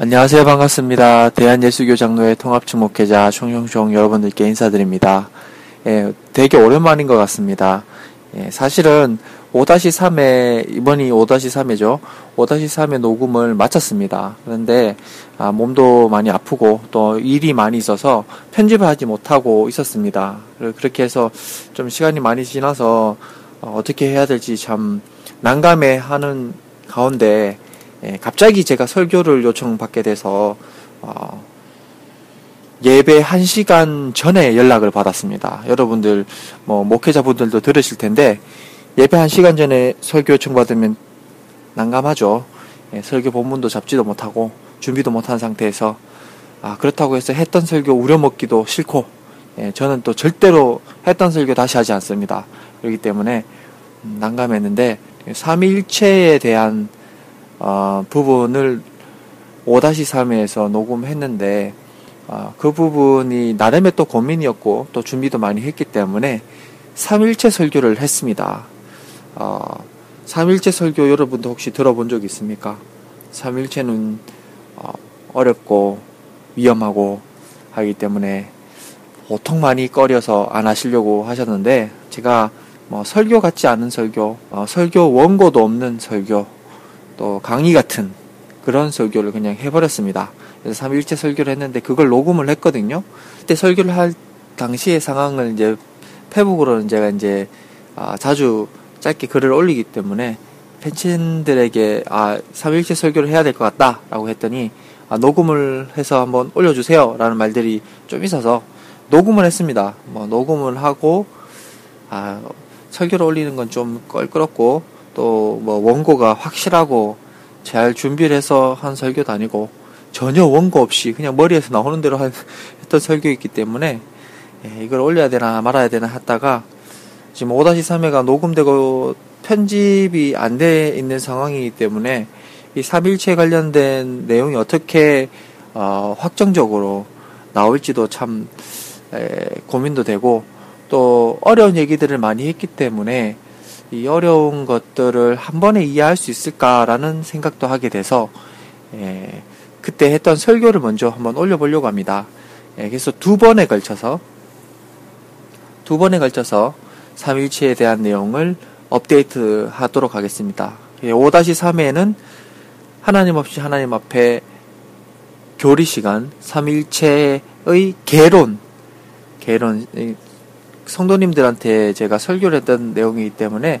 안녕하세요. 반갑습니다. 대한예수교 장로회 통합측 목회자 총총총 여러분들께 인사드립니다. 예, 되게 오랜만인 것 같습니다. 예, 사실은 5-3회, 이번이 5-3회죠. 5-3회 녹음을 마쳤습니다. 그런데, 아, 몸도 많이 아프고, 또 일이 많이 있어서 편집을 하지 못하고 있었습니다. 그렇게 해서 좀 시간이 많이 지나서 어, 떻게 해야 될지 참 난감해 하는 가운데, 예, 갑자기 제가 설교를 요청받게 돼서 어, 예배 1시간 전에 연락을 받았습니다. 여러분들 뭐 목회자분들도 들으실 텐데 예배 1시간 전에 설교 요청받으면 난감하죠. 예, 설교 본문도 잡지도 못하고 준비도 못한 상태에서 아, 그렇다고 해서 했던 설교 우려먹기도 싫고 예, 저는 또 절대로 했던 설교 다시 하지 않습니다. 그렇기 때문에 음, 난감했는데 삼일체에 대한 어, 부분을 5-3에서 녹음했는데 어, 그 부분이 나름의 또 고민이었고 또 준비도 많이 했기 때문에 3일체 설교를 했습니다. 어, 3일체 설교 여러분도 혹시 들어본 적 있습니까? 3일체는 어, 어렵고 위험하고 하기 때문에 보통 많이 꺼려서 안 하시려고 하셨는데 제가 뭐 설교 같지 않은 설교, 어, 설교 원고도 없는 설교, 또 강의 같은 그런 설교를 그냥 해버렸습니다. 그래서 3일째 설교를 했는데 그걸 녹음을 했거든요. 그때 설교를 할 당시의 상황을 이제 페북으로는 제가 이제 아, 자주 짧게 글을 올리기 때문에 팬친들에게 아 3일째 설교를 해야 될 것 같다라고 했더니 아, 녹음을 해서 한번 올려주세요라는 말들이 좀 있어서 녹음을 했습니다. 뭐 녹음을 하고 아 설교를 올리는 건 좀 껄끄럽고 또 뭐 원고가 확실하고 잘 준비를 해서 한 설교도 아니고 전혀 원고 없이 그냥 머리에서 나오는 대로 했던 설교였기 때문에 예, 이걸 올려야 되나 말아야 되나 했다가 지금 5-3회가 녹음되고 편집이 안 돼 있는 상황이기 때문에 이 3일체 관련된 내용이 어떻게 어, 확정적으로 나올지도 참 에, 고민도 되고 또 어려운 얘기들을 많이 했기 때문에 이 어려운 것들을 한 번에 이해할 수 있을까라는 생각도 하게 돼서 예, 그때 했던 설교를 먼저 한번 올려보려고 합니다. 예, 그래서 두 번에 걸쳐서 두 번에 걸쳐서 3일치에 대한 내용을 업데이트 하도록 하겠습니다. 예, 5-3회에는 하나님 없이 하나님 앞에 교리 시간 3일체의 개론 개론 성도님들한테 제가 설교를 했던 내용이기 때문에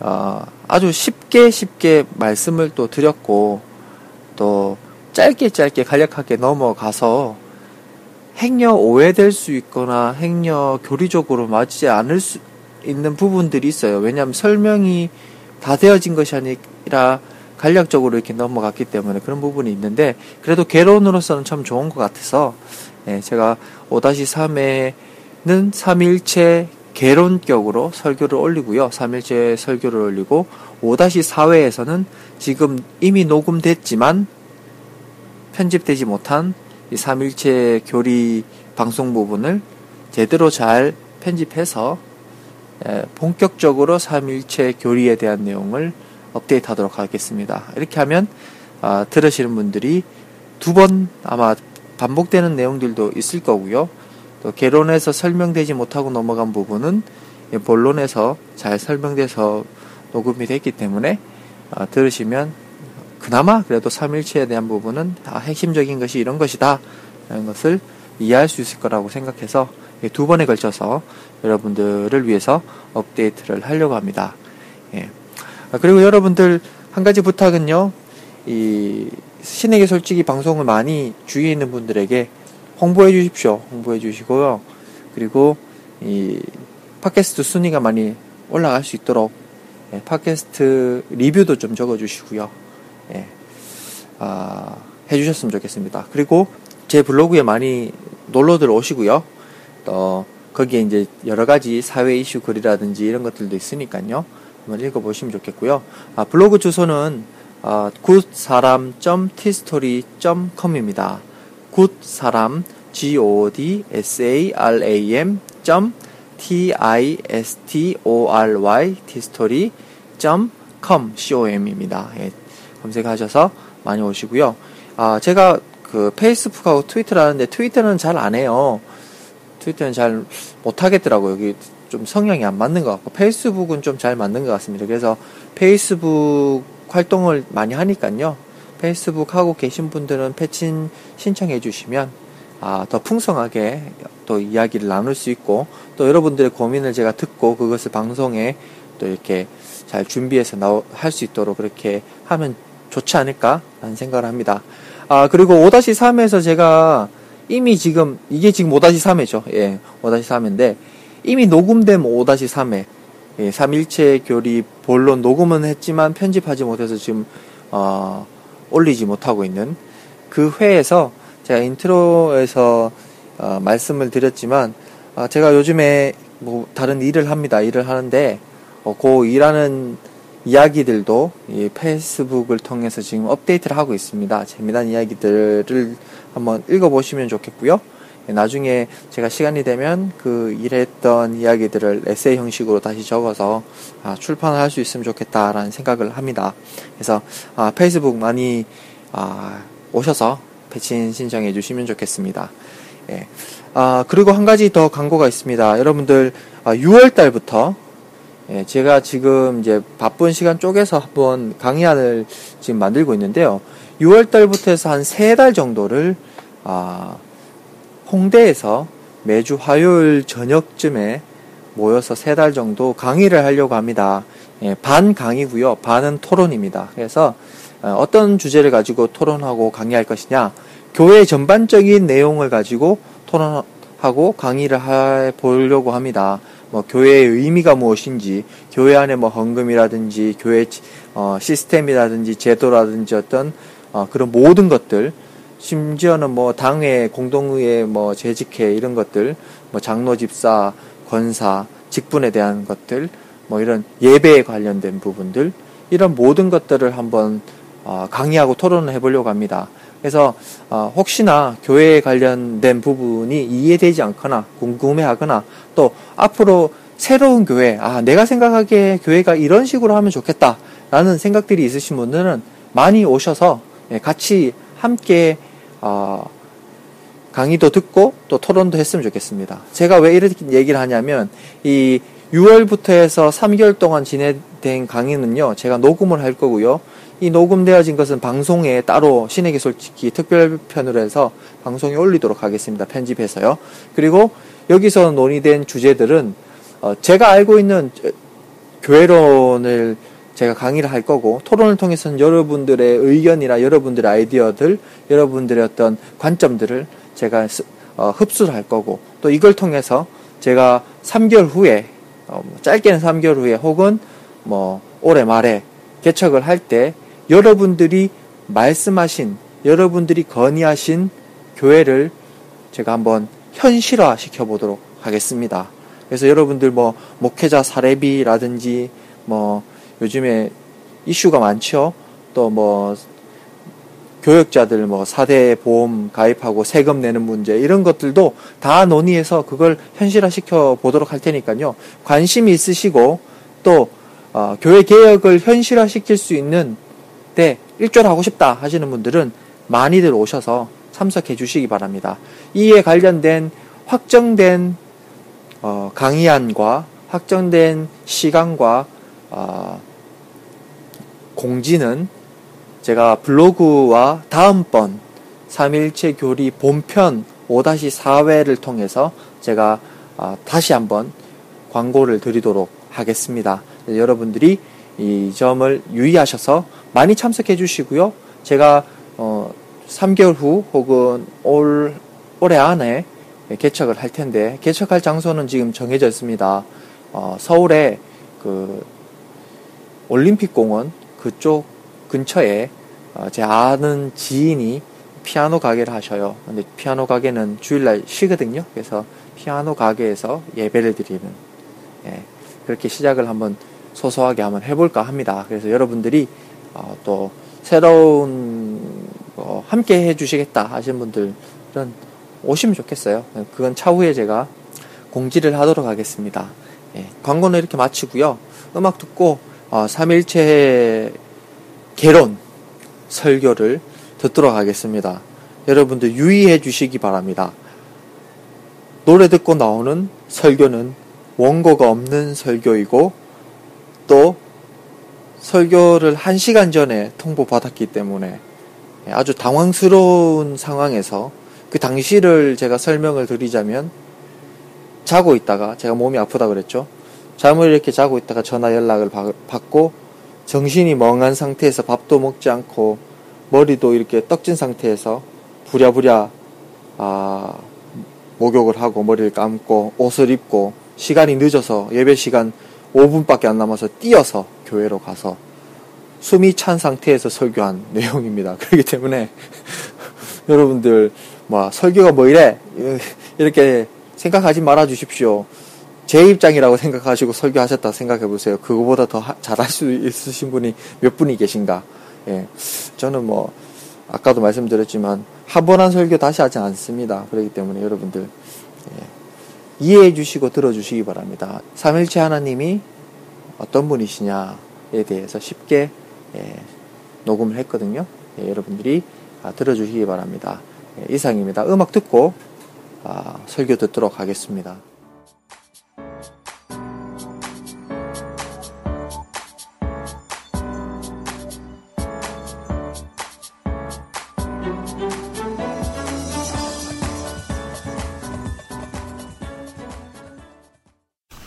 어, 아주 쉽게 쉽게 말씀을 또 드렸고 또 짧게 짧게 간략하게 넘어가서 행여 오해될 수 있거나 행여 교리적으로 맞지 않을 수 있는 부분들이 있어요. 왜냐하면 설명이 다 되어진 것이 아니라 간략적으로 이렇게 넘어갔기 때문에 그런 부분이 있는데 그래도 개론으로서는 참 좋은 것 같아서 예, 제가 5-3에 는 3일체 개론격으로 설교를 올리고요. 3일체 설교를 올리고 5-4회에서는 지금 이미 녹음됐지만 편집되지 못한 이 3일체 교리 방송 부분을 제대로 잘 편집해서 본격적으로 3일체 교리에 대한 내용을 업데이트 하도록 하겠습니다. 이렇게 하면 아, 들으시는 분들이 두 번 아마 반복되는 내용들도 있을 거고요. 또 개론에서 설명되지 못하고 넘어간 부분은 본론에서 잘 설명돼서 녹음이 됐기 때문에 어, 들으시면 그나마 그래도 3일치에 대한 부분은 다 핵심적인 것이 이런 것이다 라는 것을 이해할 수 있을 거라고 생각해서 두 번에 걸쳐서 여러분들을 위해서 업데이트를 하려고 합니다. 예. 아, 그리고 여러분들 한 가지 부탁은요, 이 신에게 솔직히 방송을 많이 주위에 있는 분들에게 홍보해 주십시오. 홍보해 주시고요. 그리고 이 팟캐스트 순위가 많이 올라갈 수 있도록 예, 팟캐스트 리뷰도 좀 적어 주시고요. 예, 아, 해 주셨으면 좋겠습니다. 그리고 제 블로그에 많이 놀러들 오시고요. 또 거기에 이제 여러 가지 사회 이슈 글이라든지 이런 것들도 있으니까요. 한번 읽어보시면 좋겠고요. 아, 블로그 주소는 아, 굿사람.tstory.com입니다. 굿사람 godsaram t i s t o r y tstory com com입니다. 예, 검색하셔서 많이 오시고요. 아, 제가 그 페이스북하고 트위터를 하는데 트위터는 잘 안 해요. 트위터는 잘 못하겠더라고요. 여기 좀 성향이 안 맞는 것 같고 페이스북은 좀 잘 맞는 것 같습니다. 그래서 페이스북 활동을 많이 하니까요. 페이스북 하고 계신 분들은 패친 신청해 주시면 아, 더 풍성하게 또 이야기를 나눌 수 있고 또 여러분들의 고민을 제가 듣고 그것을 방송에 또 이렇게 잘 준비해서 할 수 있도록 그렇게 하면 좋지 않을까라는 생각을 합니다. 아, 그리고 5-3에서 제가 이미 지금, 이게 지금 5-3회죠. 예, 5-3회인데, 이미 녹음된 5-3회, 예, 3일체 교리 본론 녹음은 했지만 편집하지 못해서 지금, 어, 올리지 못하고 있는 그 회에서 제가 인트로에서 어, 말씀을 드렸지만, 어, 제가 요즘에 뭐 다른 일을 합니다. 일을 하는데, 어, 그 일하는 이야기들도 이 페이스북을 통해서 지금 업데이트를 하고 있습니다. 재미난 이야기들을 한번 읽어보시면 좋겠고요. 예, 나중에 제가 시간이 되면 그 일했던 이야기들을 에세이 형식으로 다시 적어서 아, 출판을 할 수 있으면 좋겠다라는 생각을 합니다. 그래서 아, 페이스북 많이 아, 오셔서 패친 신청해 주시면 좋겠습니다. 예. 아, 그리고 한 가지 더 광고가 있습니다. 여러분들 6월 아, 달부터 예, 제가 지금 이제 바쁜 시간 쪼개서 한번 강의안을 지금 만들고 있는데요. 6월 달부터 해서 한 세 달 정도를 아, 홍대에서 매주 화요일 저녁쯤에 모여서 세 달 정도 강의를 하려고 합니다. 예, 반 강의고요. 반은 토론입니다. 그래서 어, 어떤 주제를 가지고 토론하고 강의할 것이냐, 교회 전반적인 내용을 가지고 토론하고 강의를 해 보려고 합니다. 뭐 교회의 의미가 무엇인지, 교회 안에 뭐 헌금이라든지 교회 어, 시스템이라든지 제도라든지 어떤 어, 그런 모든 것들, 심지어는 뭐 당회, 공동의회, 뭐 재직회 이런 것들, 뭐 장로 집사, 권사, 직분에 대한 것들, 뭐 이런 예배에 관련된 부분들, 이런 모든 것들을 한번 어, 강의하고 토론을 해보려고 합니다. 그래서 어, 혹시나 교회에 관련된 부분이 이해되지 않거나 궁금해하거나 또 앞으로 새로운 교회, 아 내가 생각하기에 교회가 이런 식으로 하면 좋겠다라는 생각들이 있으신 분들은 많이 오셔서 예, 같이 함께 어, 강의도 듣고 또 토론도 했으면 좋겠습니다. 제가 왜 이렇게 얘기를 하냐면 이 6월부터 해서 3개월 동안 진행된 강의는요, 제가 녹음을 할 거고요. 이 녹음되어진 것은 방송에 따로 신에게 솔직히 특별편으로 해서 방송에 올리도록 하겠습니다. 편집해서요. 그리고 여기서 논의된 주제들은 어 제가 알고 있는 교회론을 제가 강의를 할 거고 토론을 통해서는 여러분들의 의견이나 여러분들의 아이디어들, 여러분들의 어떤 관점들을 제가 어 흡수를 할 거고 또 이걸 통해서 제가 3개월 후에 어뭐 짧게는 3개월 후에 혹은 뭐 올해 말에 개척을 할 때 여러분들이 말씀하신, 여러분들이 건의하신 교회를 제가 한번 현실화 시켜보도록 하겠습니다. 그래서 여러분들 뭐, 목회자 사례비라든지, 뭐, 요즘에 이슈가 많죠? 또 뭐, 교역자들 뭐, 사대 보험 가입하고 세금 내는 문제, 이런 것들도 다 논의해서 그걸 현실화 시켜 보도록 할 테니까요. 관심이 있으시고, 또, 어, 교회 개혁을 현실화 시킬 수 있는 때 일조하고 싶다 하시는 분들은 많이들 오셔서 참석해 주시기 바랍니다. 이에 관련된 확정된 어, 강의안과 확정된 시간과 어, 공지는 제가 블로그와 다음번 3일체 교리 본편 5-4회를 통해서 제가 어, 다시 한번 광고를 드리도록 하겠습니다. 여러분들이 이 점을 유의하셔서 많이 참석해 주시고요. 제가 어 3개월 후 혹은 올 올해 안에 개척을 할 텐데 개척할 장소는 지금 정해져 있습니다. 어 서울에 그 올림픽 공원 그쪽 근처에 어제 아는 지인이 피아노 가게를 하셔요. 근데 피아노 가게는 주일날 쉬거든요. 그래서 피아노 가게에서 예배를 드리는 예, 그렇게 시작을 한번 소소하게 한번 해볼까 합니다. 그래서 여러분들이 어, 또 새로운 어, 함께 해주시겠다 하신 분들은 오시면 좋겠어요. 그건 차후에 제가 공지를 하도록 하겠습니다. 예, 광고는 이렇게 마치고요. 음악 듣고 어, 3일체 개론 설교를 듣도록 하겠습니다. 여러분들 유의해 주시기 바랍니다. 노래 듣고 나오는 설교는 원고가 없는 설교이고 또 설교를 한 시간 전에 통보받았기 때문에 아주 당황스러운 상황에서 그 당시를 제가 설명을 드리자면 자고 있다가 제가 몸이 아프다 그랬죠. 잠을 이렇게 자고 있다가 전화 연락을 받고 정신이 멍한 상태에서 밥도 먹지 않고 머리도 이렇게 떡진 상태에서 부랴부랴 아, 목욕을 하고 머리를 감고 옷을 입고 시간이 늦어서 예배 시간 5분밖에 안 남아서 뛰어서 교회로 가서 숨이 찬 상태에서 설교한 내용입니다. 그렇기 때문에 여러분들 뭐 설교가 뭐 이래 이렇게 생각하지 말아 주십시오. 제 입장이라고 생각하시고 설교하셨다 생각해 보세요. 그거보다 더 잘할 수 있으신 분이 몇 분이 계신가? 예. 저는 뭐 아까도 말씀드렸지만 한번한 설교 다시 하지 않습니다. 그렇기 때문에 여러분들 예. 이해해 주시고 들어 주시기 바랍니다. 삼일체 하나님이 어떤 분이시냐에 대해서 쉽게 예, 녹음을 했거든요. 예, 여러분들이 아, 들어주시기 바랍니다. 예, 이상입니다. 음악 듣고 아, 설교 듣도록 하겠습니다.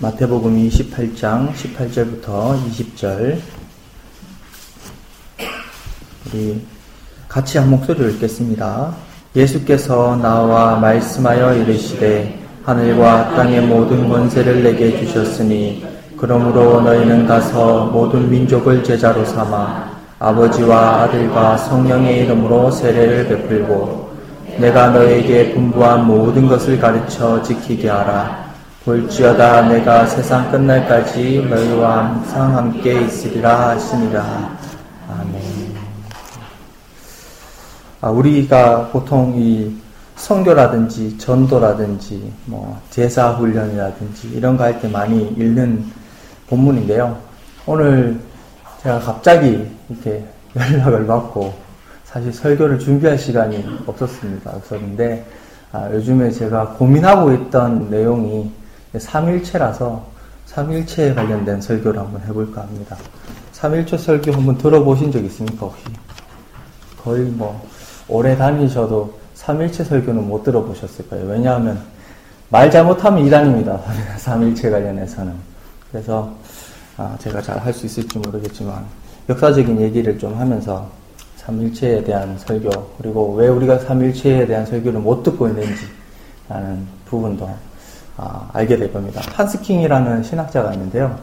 마태복음 28장 18절부터 20절 우리 같이 한 목소리를 읽겠습니다. 예수께서 나와 말씀하여 이르시되 하늘과 땅의 모든 권세를 내게 주셨으니 그러므로 너희는 가서 모든 민족을 제자로 삼아 아버지와 아들과 성령의 이름으로 세례를 베풀고 내가 너에게 분부한 모든 것을 가르쳐 지키게 하라. 볼지어다 내가 세상 끝날까지 너희와 항상 함께 있으리라 하시니라. 아, 우리가 보통 이 성교라든지 전도라든지 뭐 제사 훈련이라든지 이런 거 할 때 많이 읽는 본문인데요. 오늘 제가 갑자기 이렇게 연락을 받고 사실 설교를 준비할 시간이 없었습니다. 없었는데 아, 요즘에 제가 고민하고 있던 내용이 삼일체라서 삼일체에 관련된 설교를 한번 해볼까 합니다. 삼일체 설교 한번 들어보신 적 있습니까 혹시? 거의 뭐 오래 다니셔도 3일체 설교는 못 들어보셨을 거예요. 왜냐하면 말 잘못하면 이단입니다. 3일체 관련해서는. 그래서 아, 제가 잘 할 수 있을지 모르겠지만 역사적인 얘기를 좀 하면서 3일체에 대한 설교 그리고 왜 우리가 3일체에 대한 설교를 못 듣고 있는지 라는 부분도 아, 알게 될 겁니다. 한스킹이라는 신학자가 있는데요.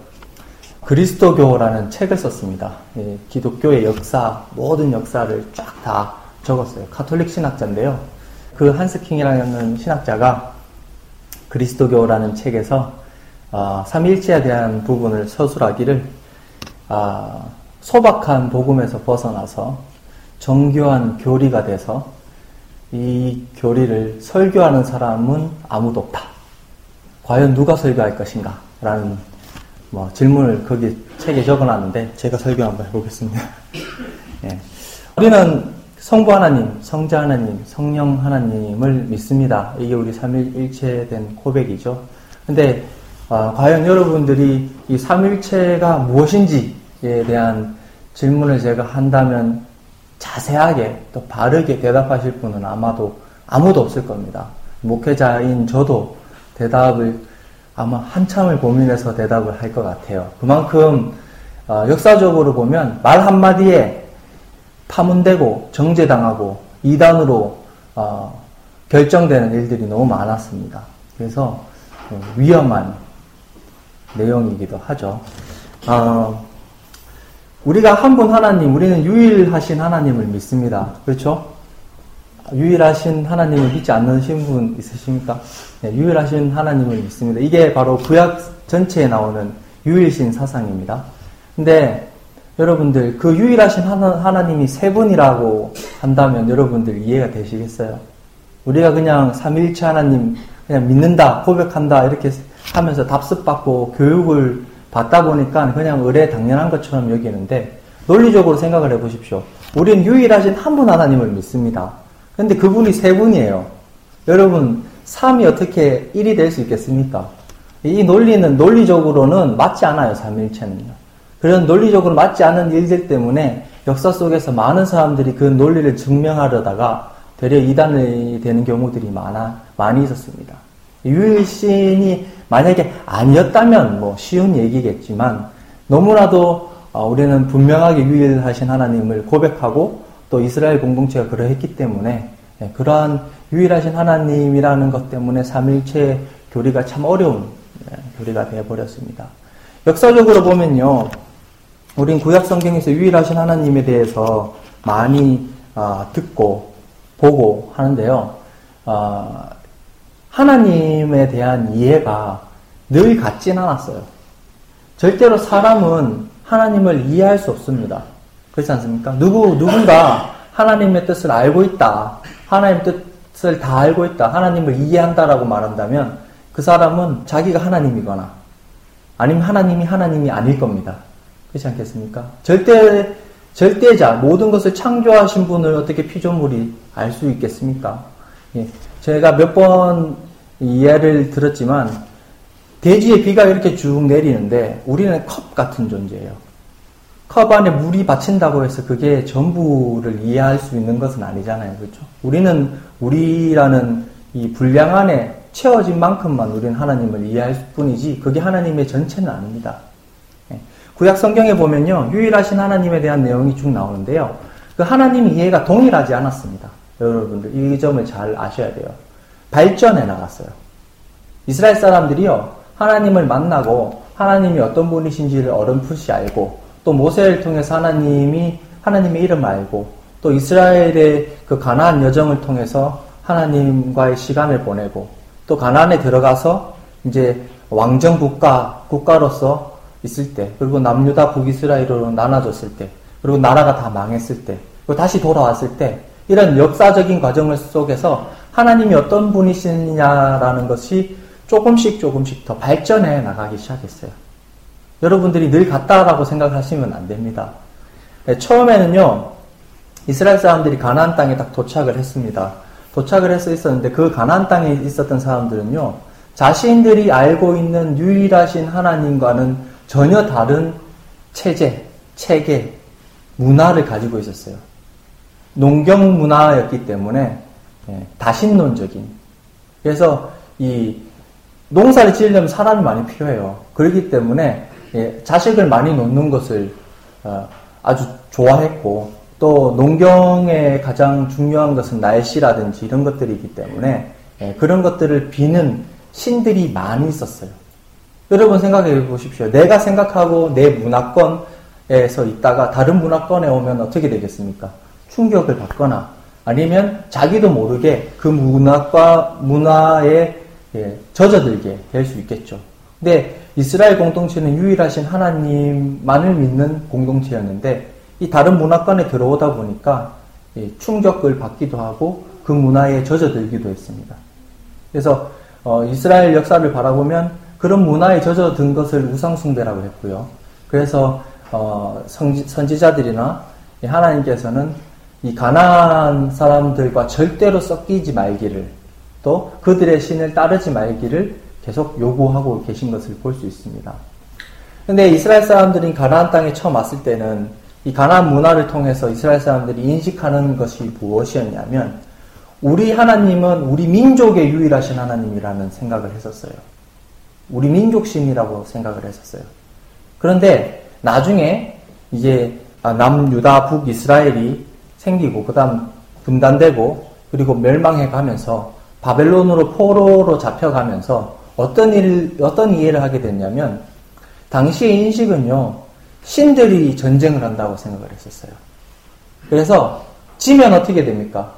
그리스도교라는 책을 썼습니다. 예, 기독교의 역사, 모든 역사를 쫙 다 적었어요. 카톨릭 신학자인데요. 그 한스킹이라는 신학자가 그리스도교라는 책에서 어, 삼일체에 대한 부분을 서술하기를 어, 소박한 복음에서 벗어나서 정교한 교리가 돼서 이 교리를 설교하는 사람은 아무도 없다. 과연 누가 설교할 것인가? 라는 뭐 질문을 거기 책에 적어놨는데 제가 설교 한번 해보겠습니다. 예. 우리는 성부 하나님, 성자 하나님, 성령 하나님을 믿습니다. 이게 우리 삼일일체된 고백이죠. 근데 어, 과연 여러분들이 이 삼일체가 무엇인지에 대한 질문을 제가 한다면 자세하게 또 바르게 대답하실 분은 아마도 아무도 없을 겁니다. 목회자인 저도 대답을 아마 한참을 고민해서 대답을 할 것 같아요. 그만큼 어, 역사적으로 보면 말 한마디에 파문되고 정제당하고 이단으로 어, 결정되는 일들이 너무 많았습니다. 그래서 어, 위험한 내용이기도 하죠. 어, 우리가 한 분 하나님, 우리는 유일하신 하나님을 믿습니다. 그렇죠? 유일하신 하나님을 믿지 않는 분 있으십니까? 네, 유일하신 하나님을 믿습니다. 이게 바로 구약 전체에 나오는 유일신 사상입니다. 근데 여러분들 그 유일하신 하나, 님이세 분이라고 한다면 여러분들 이해가 되시겠어요? 우리가 그냥 삼일체 하나님 그냥 믿는다 고백한다 이렇게 하면서 답습받고 교육을 받다 보니까 그냥 의뢰 당연한 것처럼 여기는데 논리적으로 생각을 해보십시오. 우리는 유일하신 한 분 하나님을 믿습니다. 근데 그분이 세 분이에요. 여러분, 3이 어떻게 1이 될 수 있겠습니까? 이 논리는 논리적으로는 맞지 않아요, 삼일체는요. 그런 논리적으로 맞지 않는 일들 때문에 역사 속에서 많은 사람들이 그 논리를 증명하려다가 되려 이단이 되는 경우들이 많아, 많이 있었습니다. 유일신이 만약에 아니었다면 뭐 쉬운 얘기겠지만 너무나도 어, 우리는 분명하게 유일하신 하나님을 고백하고 또 이스라엘 공동체가 그러했기 때문에 예, 그러한 유일하신 하나님이라는 것 때문에 삼일체 교리가 참 어려운 예, 교리가 되어버렸습니다. 역사적으로 보면요, 우린 구약 성경에서 유일하신 하나님에 대해서 많이 어, 듣고 보고 하는데요. 어, 하나님에 대한 이해가 늘 같진 않았어요. 절대로 사람은 하나님을 이해할 수 없습니다. 그렇지 않습니까? 누구, 누군가 하나님의 뜻을 알고 있다. 하나님의 뜻을 다 알고 있다. 하나님을 이해한다라고 말한다면 그 사람은 자기가 하나님이거나 아니면 하나님이 하나님이 아닐 겁니다. 그렇지 않겠습니까? 절대, 절대자, 모든 것을 창조하신 분을 어떻게 피조물이 알 수 있겠습니까? 예. 제가 몇 번 이해를 들었지만, 대지에 비가 이렇게 쭉 내리는데, 우리는 컵 같은 존재예요. 컵 안에 물이 받친다고 해서 그게 전부를 이해할 수 있는 것은 아니잖아요. 그렇죠? 우리는 우리라는 이 분량 안에 채워진 만큼만 우리는 하나님을 이해할 뿐이지, 그게 하나님의 전체는 아닙니다. 구약 성경에 보면요, 유일하신 하나님에 대한 내용이 쭉 나오는데요. 그 하나님 이해가 동일하지 않았습니다. 여러분들, 이 점을 잘 아셔야 돼요. 발전해 나갔어요. 이스라엘 사람들이요, 하나님을 만나고, 하나님이 어떤 분이신지를 어렴풋이 알고, 또 모세를 통해서 하나님이, 하나님의 이름을 알고, 또 이스라엘의 그 가나안 여정을 통해서 하나님과의 시간을 보내고, 또 가나안에 들어가서 이제 왕정 국가, 국가로서 있을 때, 그리고 남유다 북이스라엘로 나눠졌을 때, 그리고 나라가 다 망했을 때, 그리고 다시 돌아왔을 때, 이런 역사적인 과정을 속에서 하나님이 어떤 분이시냐라는 것이 조금씩 조금씩 더 발전해 나가기 시작했어요. 여러분들이 늘 같다라고 생각하시면 안 됩니다. 네, 처음에는요, 이스라엘 사람들이 가나안 땅에 딱 도착을 했습니다. 도착을 해서 있었는데 그 가나안 땅에 있었던 사람들은요, 자신들이 알고 있는 유일하신 하나님과는 전혀 다른 체제, 체계, 문화를 가지고 있었어요. 농경 문화였기 때문에 예, 다신론적인. 그래서 이 농사를 지으려면 사람이 많이 필요해요. 그렇기 때문에 예, 자식을 많이 놓는 것을 어, 아주 좋아했고 또 농경의 가장 중요한 것은 날씨라든지 이런 것들이기 때문에 예, 그런 것들을 비는 신들이 많이 있었어요. 여러분 생각해 보십시오. 내가 생각하고 내 문화권에서 있다가 다른 문화권에 오면 어떻게 되겠습니까? 충격을 받거나 아니면 자기도 모르게 그 문화과 문화에 예, 젖어들게 될 수 있겠죠. 근데 이스라엘 공동체는 유일하신 하나님만을 믿는 공동체였는데 이 다른 문화권에 들어오다 보니까 예, 충격을 받기도 하고 그 문화에 젖어들기도 했습니다. 그래서 어, 이스라엘 역사를 바라보면 그런 문화에 젖어든 것을 우상숭배라고 했고요. 그래서 어, 성지, 선지자들이나 하나님께서는 이 가난한 사람들과 절대로 섞이지 말기를 또 그들의 신을 따르지 말기를 계속 요구하고 계신 것을 볼 수 있습니다. 근데 이스라엘 사람들이 가나안 땅에 처음 왔을 때는 이 가나안 문화를 통해서 이스라엘 사람들이 인식하는 것이 무엇이었냐면 우리 하나님은 우리 민족의 유일하신 하나님이라는 생각을 했었어요. 우리 민족심이라고 생각을 했었어요. 그런데 나중에 이제 아, 남유다 북이스라엘이 생기고 그다음 분단되고 그리고 멸망해 가면서 바벨론으로 포로로 잡혀가면서 어떤 일 어떤 이해를 하게 됐냐면 당시의 인식은요 신들이 전쟁을 한다고 생각을 했었어요. 그래서 지면 어떻게 됩니까?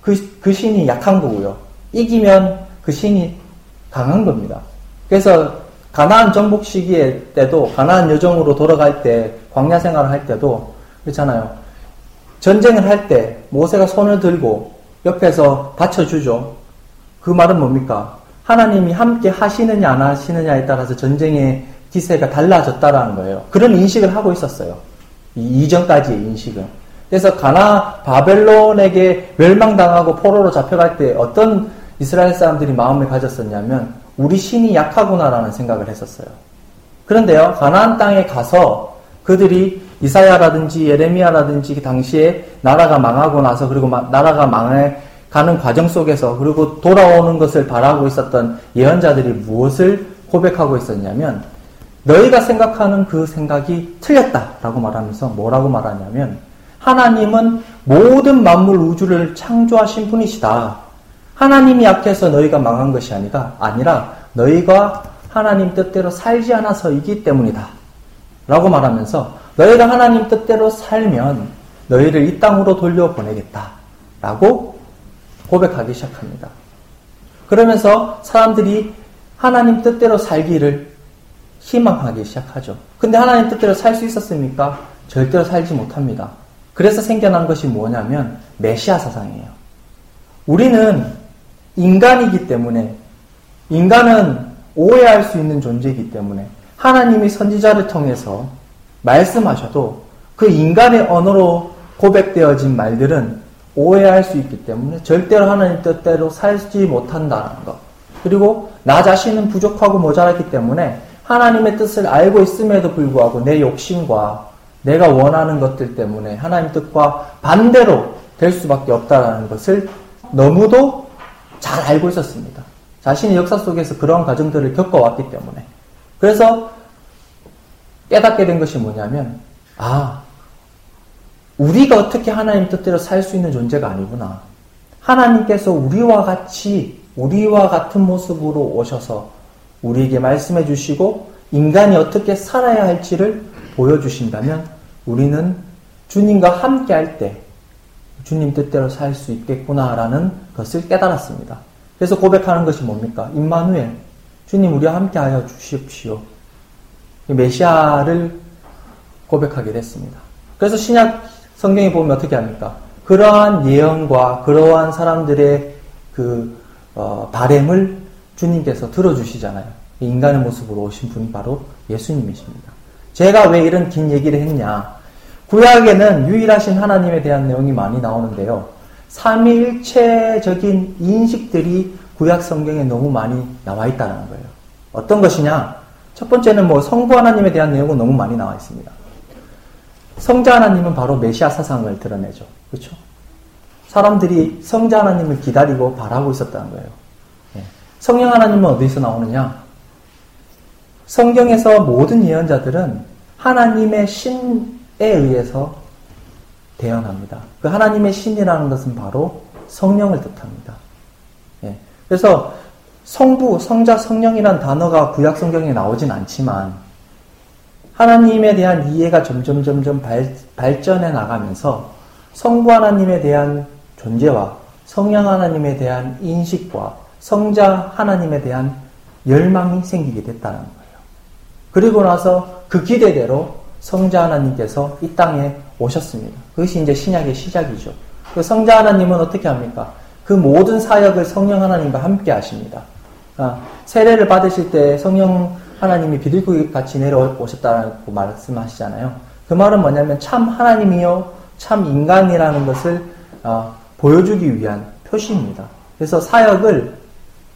그, 그 신이 약한 거고요. 이기면 그 신이 강한 겁니다. 그래서 가나안 정복 시기에 때도 가나안 여정으로 돌아갈 때 광야 생활을 할 때도 그렇잖아요. 전쟁을 할 때 모세가 손을 들고 옆에서 받쳐주죠. 그 말은 뭡니까? 하나님이 함께 하시느냐 안 하시느냐에 따라서 전쟁의 기세가 달라졌다라는 거예요. 그런 인식을 하고 있었어요. 이 이전까지의 인식은. 그래서 가나 바벨론에게 멸망당하고 포로로 잡혀갈 때 어떤 이스라엘 사람들이 마음을 가졌었냐면 우리 신이 약하구나라는 생각을 했었어요. 그런데요, 가나안 땅에 가서 그들이 이사야라든지 예레미야라든지 그 당시에 나라가 망하고 나서 그리고 나라가 망해 가는 과정 속에서 그리고 돌아오는 것을 바라고 있었던 예언자들이 무엇을 고백하고 있었냐면 너희가 생각하는 그 생각이 틀렸다라고 말하면서 뭐라고 말하냐면 하나님은 모든 만물 우주를 창조하신 분이시다. 하나님이 약해서 너희가 망한 것이 아니라 아니라 너희가 하나님 뜻대로 살지 않아서이기 때문이다. 라고 말하면서 너희가 하나님 뜻대로 살면 너희를 이 땅으로 돌려보내겠다. 라고 고백하기 시작합니다. 그러면서 사람들이 하나님 뜻대로 살기를 희망하기 시작하죠. 근데 하나님 뜻대로 살 수 있었습니까? 절대로 살지 못합니다. 그래서 생겨난 것이 뭐냐면 메시아 사상이에요. 우리는 인간이기 때문에 인간은 오해할 수 있는 존재이기 때문에 하나님이 선지자를 통해서 말씀하셔도 그 인간의 언어로 고백되어진 말들은 오해할 수 있기 때문에 절대로 하나님 뜻대로 살지 못한다는 것. 그리고 나 자신은 부족하고 모자랐기 때문에 하나님의 뜻을 알고 있음에도 불구하고 내 욕심과 내가 원하는 것들 때문에 하나님 뜻과 반대로 될 수밖에 없다는 것을 너무도 잘 알고 있었습니다. 자신의 역사 속에서 그런 과정들을 겪어왔기 때문에. 그래서 깨닫게 된 것이 뭐냐면, 아, 우리가 어떻게 하나님 뜻대로 살 수 있는 존재가 아니구나. 하나님께서 우리와 같이, 우리와 같은 모습으로 오셔서 우리에게 말씀해 주시고, 인간이 어떻게 살아야 할지를 보여주신다면, 우리는 주님과 함께 할 때, 주님 뜻대로 살 수 있겠구나라는 것을 깨달았습니다. 그래서 고백하는 것이 뭡니까? 임마누엘, 주님 우리와 함께 하여 주십시오. 메시아를 고백하게 됐습니다. 그래서 신약 성경에 보면 어떻게 합니까? 그러한 예언과 그러한 사람들의 그 어, 바램을 주님께서 들어주시잖아요. 인간의 모습으로 오신 분이 바로 예수님이십니다. 제가 왜 이런 긴 얘기를 했냐? 구약에는 유일하신 하나님에 대한 내용이 많이 나오는데요. 삼위일체적인 인식들이 구약 성경에 너무 많이 나와 있다는 거예요. 어떤 것이냐? 첫 번째는 뭐 성부 하나님에 대한 내용은 너무 많이 나와 있습니다. 성자 하나님은 바로 메시아 사상을 드러내죠. 그렇죠? 사람들이 성자 하나님을 기다리고 바라고 있었다는 거예요. 네. 성령 하나님은 어디서 나오느냐? 성경에서 모든 예언자들은 하나님의 신에 의해서 대언합니다. 그 하나님의 신이라는 것은 바로 성령을 뜻합니다. 예. 그래서 성부, 성자, 성령이라는 단어가 구약 성경에 나오진 않지만 하나님에 대한 이해가 점점 점점 발, 발전해 나가면서 성부 하나님에 대한 존재와 성령 하나님에 대한 인식과 성자 하나님에 대한 열망이 생기게 됐다는 거예요. 그리고 나서 그 기대대로 성자 하나님께서 이 땅에 오셨습니다. 그것이 이제 신약의 시작이죠. 그 성자 하나님은 어떻게 합니까? 그 모든 사역을 성령 하나님과 함께 하십니다. 아, 세례를 받으실 때 성령 하나님이 비둘기 같이 내려오셨다고 말씀하시잖아요. 그 말은 뭐냐면 참 하나님이요, 참 인간이라는 것을 어, 보여주기 위한 표시입니다. 그래서 사역을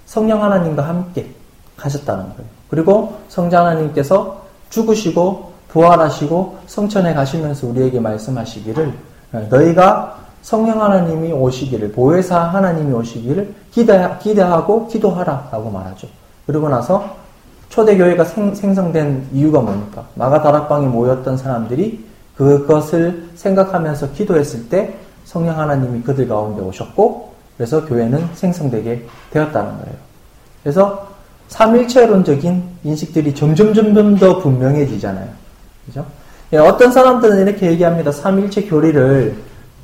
성령 하나님과 함께 하셨다는 거예요. 그리고 성자 하나님께서 죽으시고 부활하시고 성천에 가시면서 우리에게 말씀하시기를 어, 너희가 성령 하나님이 오시기를 보혜사 하나님이 오시기를 기대, 기대하고 기도하라 라고 말하죠. 그리고 나서 초대교회가 생, 성된 이유가 뭡니까? 마가 다락방에 모였던 사람들이 그것을 생각하면서 기도했을 때 성령 하나님이 그들 가운데 오셨고 그래서 교회는 생성되게 되었다는 거예요. 그래서 삼일체론적인 인식들이 점점 점점 더 분명해지잖아요. 그죠? 예, 어떤 사람들은 이렇게 얘기합니다. 삼일체 교리를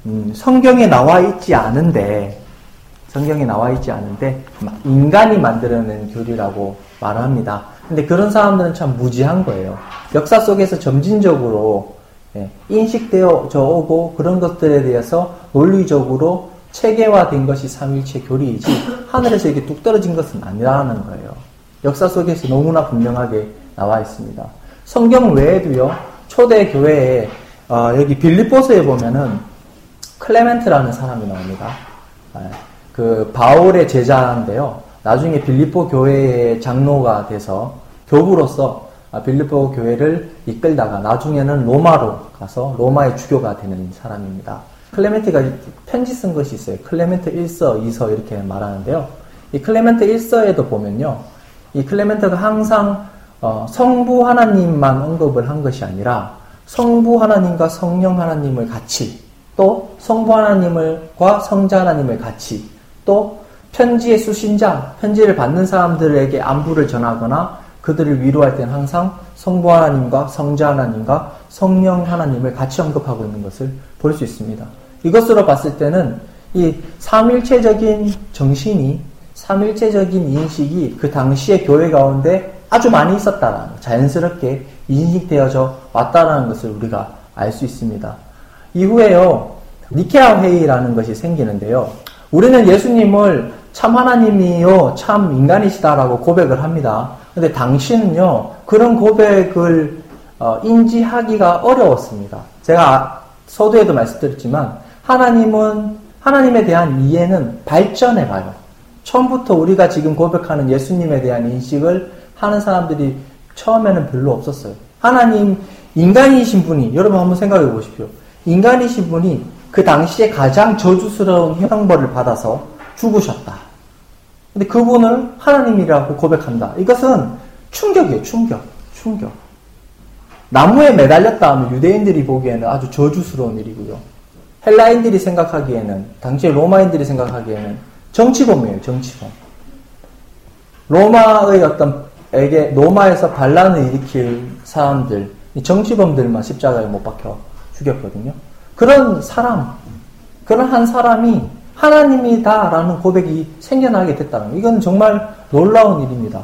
음, 성경에 나와 있지 않은데 성경에 나와 있지 않은데 인간이 만들어낸 교리라고 말합니다. 근데 그런 사람들은 참 무지한 거예요. 역사 속에서 점진적으로 예, 인식되어져 오고 그런 것들에 대해서 논리적으로 체계화된 것이 삼일체 교리이지 하늘에서 이게 뚝 떨어진 것은 아니라는 거예요. 역사 속에서 너무나 분명하게 나와 있습니다. 성경 외에도요 초대 교회에 어, 여기 빌립보서에 보면은 클레멘트라는 사람이 나옵니다. 예, 그 바울의 제자인데요. 나중에 빌립보 교회의 장로가 돼서 교부로서 아, 빌립보 교회를 이끌다가 나중에는 로마로 가서 로마의 주교가 되는 사람입니다. 클레멘트가 편지 쓴 것이 있어요. 클레멘트 1서, 2서 이렇게 말하는데요. 이 클레멘트 1서에도 보면요. 이 클레멘트가 항상 어, 성부 하나님만 언급을 한 것이 아니라 성부 하나님과 성령 하나님을 같이 또 성부 하나님과 성자 하나님을 같이 또 편지의 수신자, 편지를 받는 사람들에게 안부를 전하거나 그들을 위로할 때는 항상 성부 하나님과 성자 하나님과 성령 하나님을 같이 언급하고 있는 것을 볼 수 있습니다. 이것으로 봤을 때는 이 삼일체적인 정신이 삼일체적인 인식이 그 당시의 교회 가운데 아주 많이 있었다라는 자연스럽게 인식되어져 왔다라는 것을 우리가 알 수 있습니다. 이후에요 니케아 회의라는 것이 생기는데요. 우리는 예수님을 참 하나님이요 참 인간이시다라고 고백을 합니다. 근데 당시는요 그런 고백을 어, 인지하기가 어려웠습니다. 제가 서두에도 말씀드렸지만 하나님은 하나님에 대한 이해는 발전해 가요. 처음부터 우리가 지금 고백하는 예수님에 대한 인식을 하는 사람들이 처음에는 별로 없었어요. 하나님 인간이신 분이 여러분 한번 생각해 보십시오. 인간이신 분이 그 당시에 가장 저주스러운 형벌을 받아서 죽으셨다. 근데 그분을 하나님이라고 고백한다. 이것은 충격이에요, 충격. 충격. 나무에 매달렸다 하면 유대인들이 보기에는 아주 저주스러운 일이고요. 헬라인들이 생각하기에는, 당시에 로마인들이 생각하기에는 정치범이에요, 정치범. 로마의 어떤 에게 로마에서 반란을 일으킬 사람들, 정치범들만 십자가에 못 박혀 죽였거든요. 그런 사람, 그런 한 사람이 하나님이다라는 고백이 생겨나게 됐다는 이건 정말 놀라운 일입니다.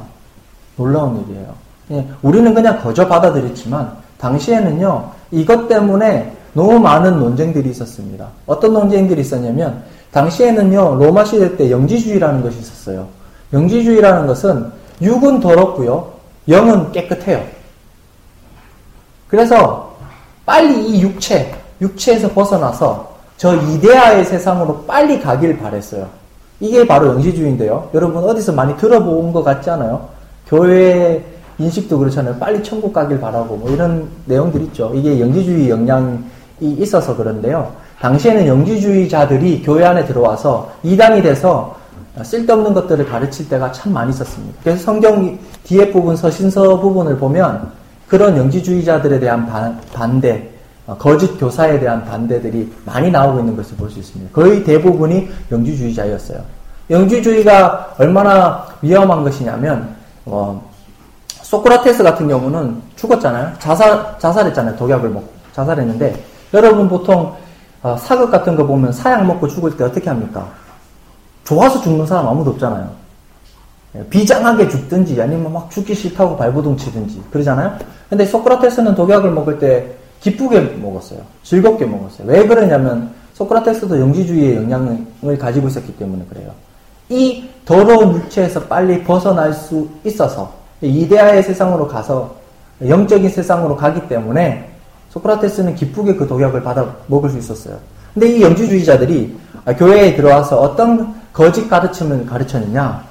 놀라운 일이에요. 예, 우리는 그냥 거저 받아들였지만 당시에는요 이것 때문에 너무 많은 논쟁들이 있었습니다. 어떤 논쟁들이 있었냐면 당시에는요 로마 시대 때 영지주의라는 것이 있었어요. 영지주의라는 것은 육은 더럽고요 영은 깨끗해요. 그래서 빨리 이 육체 육체에서 벗어나서 저 이데아의 세상으로 빨리 가길 바랬어요. 이게 바로 영지주의인데요. 여러분 어디서 많이 들어본 것 같지 않아요? 교회 인식도 그렇잖아요. 빨리 천국 가길 바라고 뭐 이런 내용들 있죠. 이게 영지주의 영향이 있어서 그런데요. 당시에는 영지주의자들이 교회 안에 들어와서 이단이 돼서 쓸데없는 것들을 가르칠 때가 참 많이 있었습니다. 그래서 성경 뒤에 부분 서신서 부분을 보면 그런 영지주의자들에 대한 반대, 어, 거짓 교사에 대한 반대들이 많이 나오고 있는 것을 볼 수 있습니다. 거의 대부분이 영지주의자였어요. 영지주의가 얼마나 위험한 것이냐면 어, 소크라테스 같은 경우는 죽었잖아요. 자살 자살했잖아요. 독약을 먹고 자살했는데 여러분 보통 어, 사극 같은 거 보면 사약 먹고 죽을 때 어떻게 합니까? 좋아서 죽는 사람 아무도 없잖아요. 예, 비장하게 죽든지 아니면 막 죽기 싫다고 발버둥 치든지 그러잖아요. 근데 소크라테스는 독약을 먹을 때 기쁘게 먹었어요. 즐겁게 먹었어요. 왜 그러냐면 소크라테스도 영지주의의 영향을 가지고 있었기 때문에 그래요. 이 더러운 육체에서 빨리 벗어날 수 있어서 이데아의 세상으로 가서 영적인 세상으로 가기 때문에 소크라테스는 기쁘게 그 독약을 받아 먹을 수 있었어요. 근데 이 영지주의자들이 교회에 들어와서 어떤 거짓 가르침을 가르쳤느냐?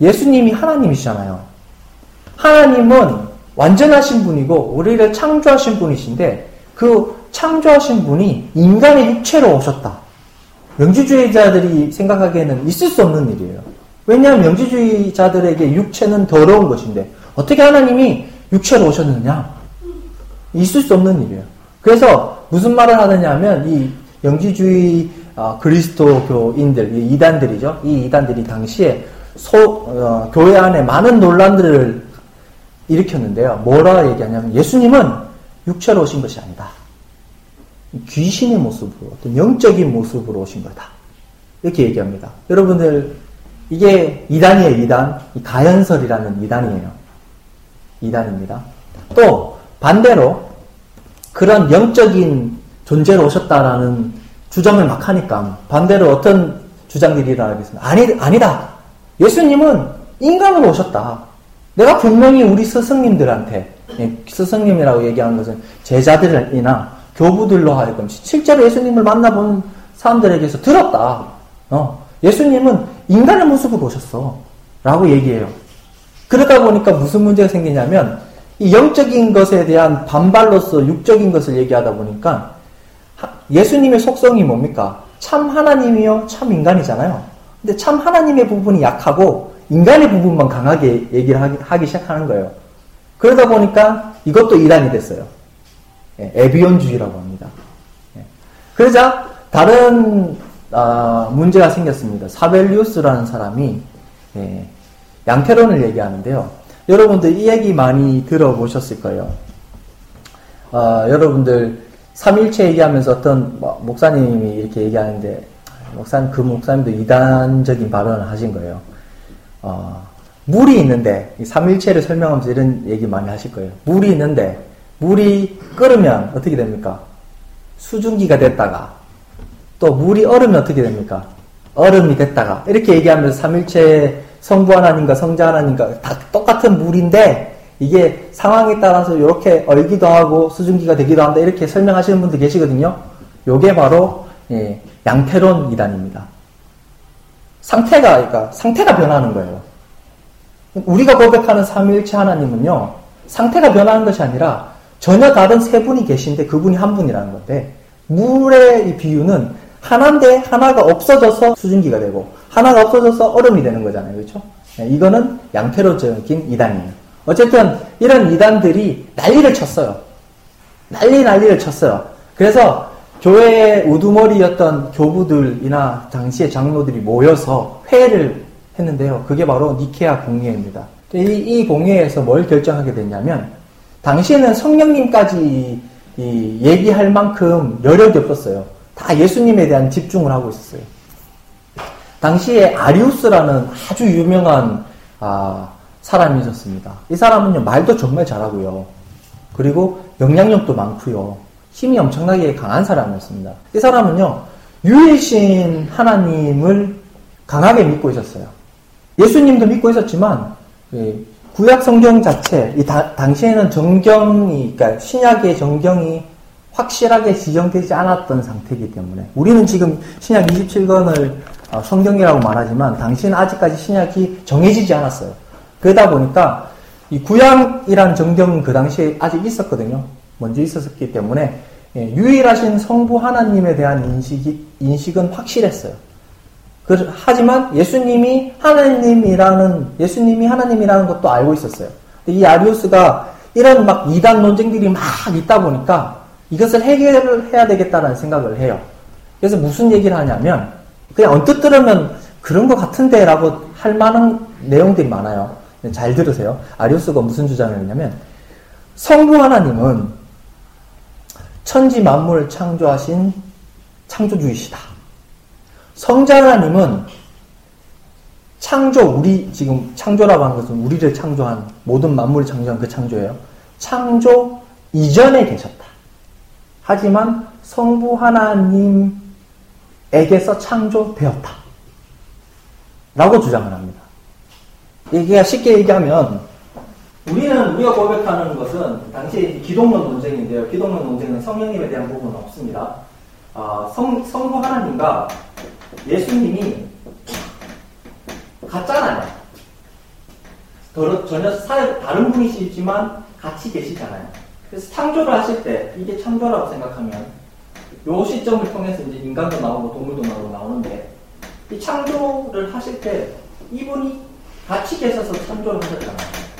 예수님이 하나님이시잖아요. 하나님은 완전하신 분이고 우리를 창조하신 분이신데 그 창조하신 분이 인간의 육체로 오셨다. 명지주의자들이 생각하기에는 있을 수 없는 일이에요. 왜냐하면 명지주의자들에게 육체는 더러운 것인데 어떻게 하나님이 육체로 오셨느냐? 있을 수 없는 일이에요. 그래서 무슨 말을 하느냐 하면 이 영지주의 어, 그리스도교인들, 이 이단들이죠. 이 이단들이 당시에 소, 어, 교회 안에 많은 논란들을 일으켰는데요. 뭐라 얘기하냐면 예수님은 육체로 오신 것이 아니다. 귀신의 모습으로 어떤 영적인 모습으로 오신 거다. 이렇게 얘기합니다. 여러분들 이게 이단이에요. 이단. 가연설이라는 이단이에요. 이단입니다. 또 반대로 그런 영적인 존재로 오셨다라는 주장을 막 하니까 반대로 어떤 주장들이라 하겠습니다. 아니 아니다. 예수님은 인간으로 오셨다. 내가 분명히 우리 스승님들한테 예, 스승님이라고 얘기하는 것은 제자들이나 교부들로 하여금 실제로 예수님을 만나본 사람들에게서 들었다. 어, 예수님은 인간의 모습으로 오셨어. 라고 얘기해요. 그러다 보니까 무슨 문제가 생기냐면 이 영적인 것에 대한 반발로서 육적인 것을 얘기하다 보니까 예수님의 속성이 뭡니까? 참 하나님이요, 참 인간이잖아요. 근데 참 하나님의 부분이 약하고 인간의 부분만 강하게 얘기를 하기, 시작하는 거예요. 그러다 보니까 이것도 이단이 됐어요. 예, 에비온주의라고 합니다. 예. 그러자 다른 아, 문제가 생겼습니다. 사벨리우스라는 사람이 예, 양태론을 얘기하는데요. 여러분들 이 얘기 많이 들어보셨을 거예요. 어, 여러분들 삼일체 얘기하면서 어떤 뭐, 목사님이 이렇게 얘기하는데 목사님 그 목사님도 이단적인 발언을 하신 거예요. 어, 물이 있는데 삼일체를 설명하면서 이런 얘기 많이 하실 거예요. 물이 있는데 물이 끓으면 어떻게 됩니까? 수증기가 됐다가 또 물이 얼으면 어떻게 됩니까? 얼음이 됐다가 이렇게 얘기하면서 삼일체 성부 하나님과 성자 하나님과 다 똑같은 물인데 이게 상황에 따라서 이렇게 얼기도 하고 수증기가 되기도 한다 이렇게 설명하시는 분들 계시거든요. 요게 바로 예, 양태론 이단입니다. 상태가 그러니까 상태가 변하는 거예요. 우리가 고백하는 삼위일체 하나님은요 상태가 변하는 것이 아니라 전혀 다른 세 분이 계신데 그분이 한 분이라는 건데 물의 이 비유는 하나인데 하나가 없어져서 수증기가 되고 하나가 없어져서 얼음이 되는 거잖아요. 그렇죠? 네, 이거는 양태로적인 이단이에요. 어쨌든 이런 이단들이 난리를 쳤어요. 난리 난리를 쳤어요. 그래서 교회의 우두머리였던 교부들이나 당시의 장로들이 모여서 회를 했는데요. 그게 바로 니케아 공예입니다. 이, 이 공예에서 뭘 결정하게 됐냐면 당시에는 성령님까지 얘기할 만큼 여력이 없었어요. 다 예수님에 대한 집중을 하고 있었어요. 당시에 아리우스라는 아주 유명한 아, 사람이 있었습니다. 이 사람은요 말도 정말 잘하고요. 그리고 영향력도 많고요. 힘이 엄청나게 강한 사람이었습니다. 이 사람은요 유일신 하나님을 강하게 믿고 있었어요. 예수님도 믿고 있었지만 구약 성경 자체 이 다, 당시에는 정경이 그러니까 신약의 정경이 확실하게 지정되지 않았던 상태이기 때문에 우리는 지금 신약 27권을 어, 성경이라고 말하지만 당시는 아직까지 신약이 정해지지 않았어요. 그러다 보니까 이 구약이란 정경은 그 당시에 아직 있었거든요. 먼저 있었기 때문에 예, 유일하신 성부 하나님에 대한 인식이 인식은 확실했어요. 그, 하지만 예수님이 하나님이라는 예수님이 하나님이라는 것도 알고 있었어요. 이 아리우스가 이런 막 이단 논쟁들이 막 있다 보니까 이것을 해결을 해야 되겠다는 생각을 해요. 그래서 무슨 얘기를 하냐면 그냥 언뜻 들으면 그런 것 같은데라고 할 만한 내용들이 많아요. 잘 들으세요. 아리우스가 무슨 주장을 했냐면 성부 하나님은 천지 만물을 창조하신 창조주이시다. 성자 하나님은 창조 우리 지금 창조라고 하는 것은 우리를 창조한 모든 만물을 창조한 그 창조예요. 창조 이전에 계셨다. 하지만 성부 하나님에게서 창조되었다. 라고 주장을 합니다. 이게 쉽게 얘기하면 우리는 우리가 고백하는 것은 당시 기독론 논쟁인데요. 기독론 논쟁은 성령님에 대한 부분은 없습니다. 아, 성, 성부 하나님과 예수님이 같잖아요. 전혀 다른 분이시지만 같이 계시잖아요. 그래서 창조를 하실 때 이게 창조라고 생각하면 요 시점을 통해서 이제 인간도 나오고 동물도 나오고 나오는데 이 창조를 하실 때 이분이 같이 계셔서 창조를 하셨잖아요.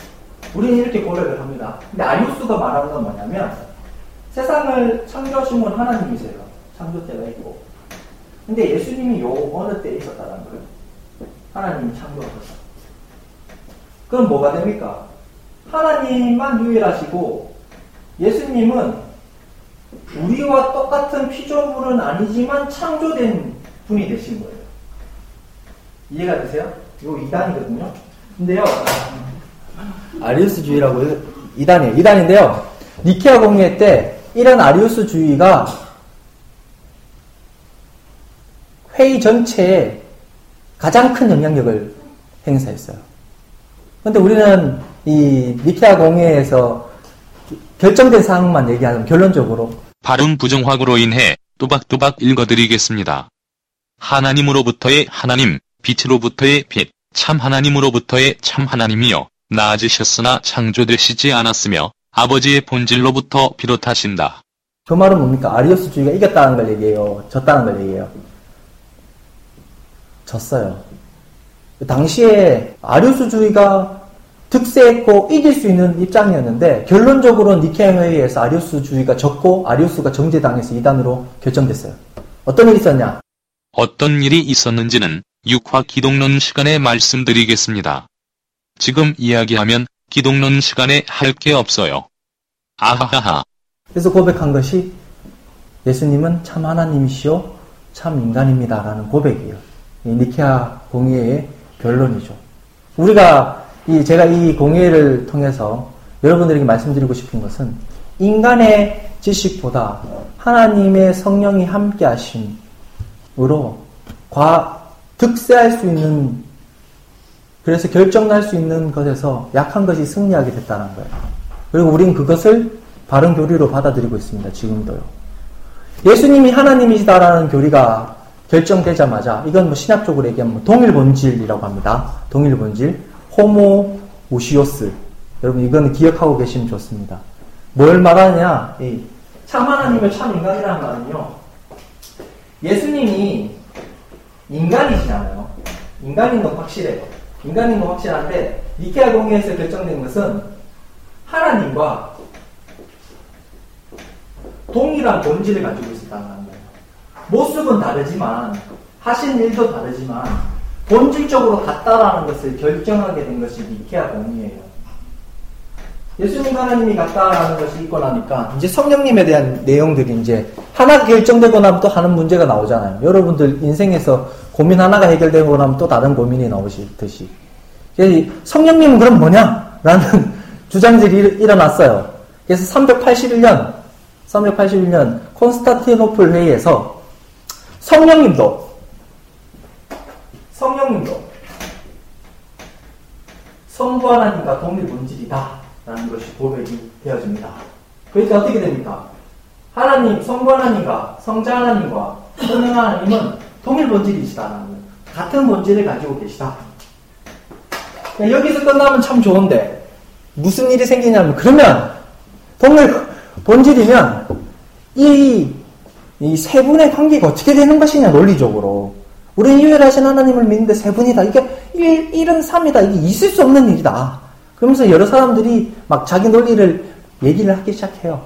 우리는 이렇게 고백을 합니다. 근데 아리우스가 말하는 건 뭐냐면 세상을 창조하신 분 하나님이세요. 창조 때가 있고. 근데 예수님이 요 어느 때에 있었다는 거예요. 하나님이 창조하셨어. 그럼 뭐가 됩니까? 하나님만 유일하시고 예수님은 우리와 똑같은 피조물은 아니지만 창조된 분이 되신 거예요. 이해가 되세요? 이거 이단이거든요. 근데요, 아리우스주의라고 이단이에요. 이단인데요. 니케아 공예 때 이런 아리우스주의가 회의 전체에 가장 큰 영향력을 행사했어요. 근데 우리는 이 니케아 공예에서 결정된 사항만 얘기하면 결론적으로 발음 부정확으로 인해 또박또박 읽어드리겠습니다. 하나님으로부터의 하나님, 빛으로부터의 빛, 참 하나님으로부터의 참 하나님이여 나아지셨으나 창조되시지 않았으며 아버지의 본질로부터 비롯하신다. 그 말은 뭡니까? 아리오스주의가 이겼다는 걸 얘기해요. 졌다는 걸 얘기해요. 졌어요. 당시에 아리오스주의가 득세했고 이길 수 있는 입장이었는데 결론적으로 니케아 회의에서 아리오스주의가 졌고 아리오스가 정제당해서 이단으로 결정됐어요. 어떤 일이 있었냐? 어떤 일이 있었는지는 육화 기독론 시간에 말씀드리겠습니다. 지금 이야기하면 기독론 시간에 할 게 없어요. 아하하하. 그래서 고백한 것이 예수님은 참 하나님이시오, 참 인간입니다라는 고백이에요. 니케아 공예의 결론이죠. 우리가 이 제가 이 공예를 통해서 여러분들에게 말씀드리고 싶은 것은 인간의 지식보다 하나님의 성령이 함께 하심으로 과 득세할 수 있는 그래서 결정날 수 있는 것에서 약한 것이 승리하게 됐다는 거예요. 그리고 우린 그것을 바른 교리로 받아들이고 있습니다. 지금도요. 예수님이 하나님이시다라는 교리가 결정되자마자 이건 뭐 신학적으로 얘기하면 뭐 동일 본질이라고 합니다. 동일 본질, 호모 우시오스. 여러분 이거는 기억하고 계시면 좋습니다. 뭘 말하냐? 참 하나님을 참 인간이라는 말은요. 예수님이 인간이시잖아요. 인간인 건 확실해요. 인간인 건 확실한데 니케아 공회에서 결정된 것은 하나님과 동일한 본질을 가지고 있었다는 거예요. 모습은 다르지만 하신 일도 다르지만 본질적으로 같다라는 것을 결정하게 된 것이 니케아 공의예요. 예수님 하나님이 같다라는 것이 있고 나니까 이제 성령님에 대한 내용들이 이제 하나 결정되고 나면 또 하는 문제가 나오잖아요. 여러분들 인생에서 고민 하나가 해결되고 나면 또 다른 고민이 나오시듯이. 성령님은 그럼 뭐냐? 라는 주장들이 일어났어요. 그래서 381년, 381년 콘스타티노플 회의에서 성령님도, 성령님도 성부 하나님과 동일 본질이다. 라는 것이 고백이 되어집니다. 그러니까 어떻게 됩니까? 하나님, 성부 하나님과 성자 하나님과 성령 하나님은 동일 본질이시다라는 거예요. 같은 본질을 가지고 계시다. 그러니까 여기서 끝나면 참 좋은데 무슨 일이 생기냐면 그러면 동일 본질이면 이, 이 세 분의 관계가 어떻게 되는 것이냐 논리적으로 우리는 유일하신 하나님을 믿는데 세 분이다. 이게 1, 1은 3이다. 이게 있을 수 없는 일이다. 그러면서 여러 사람들이 막 자기 논리를 얘기를 하기 시작해요.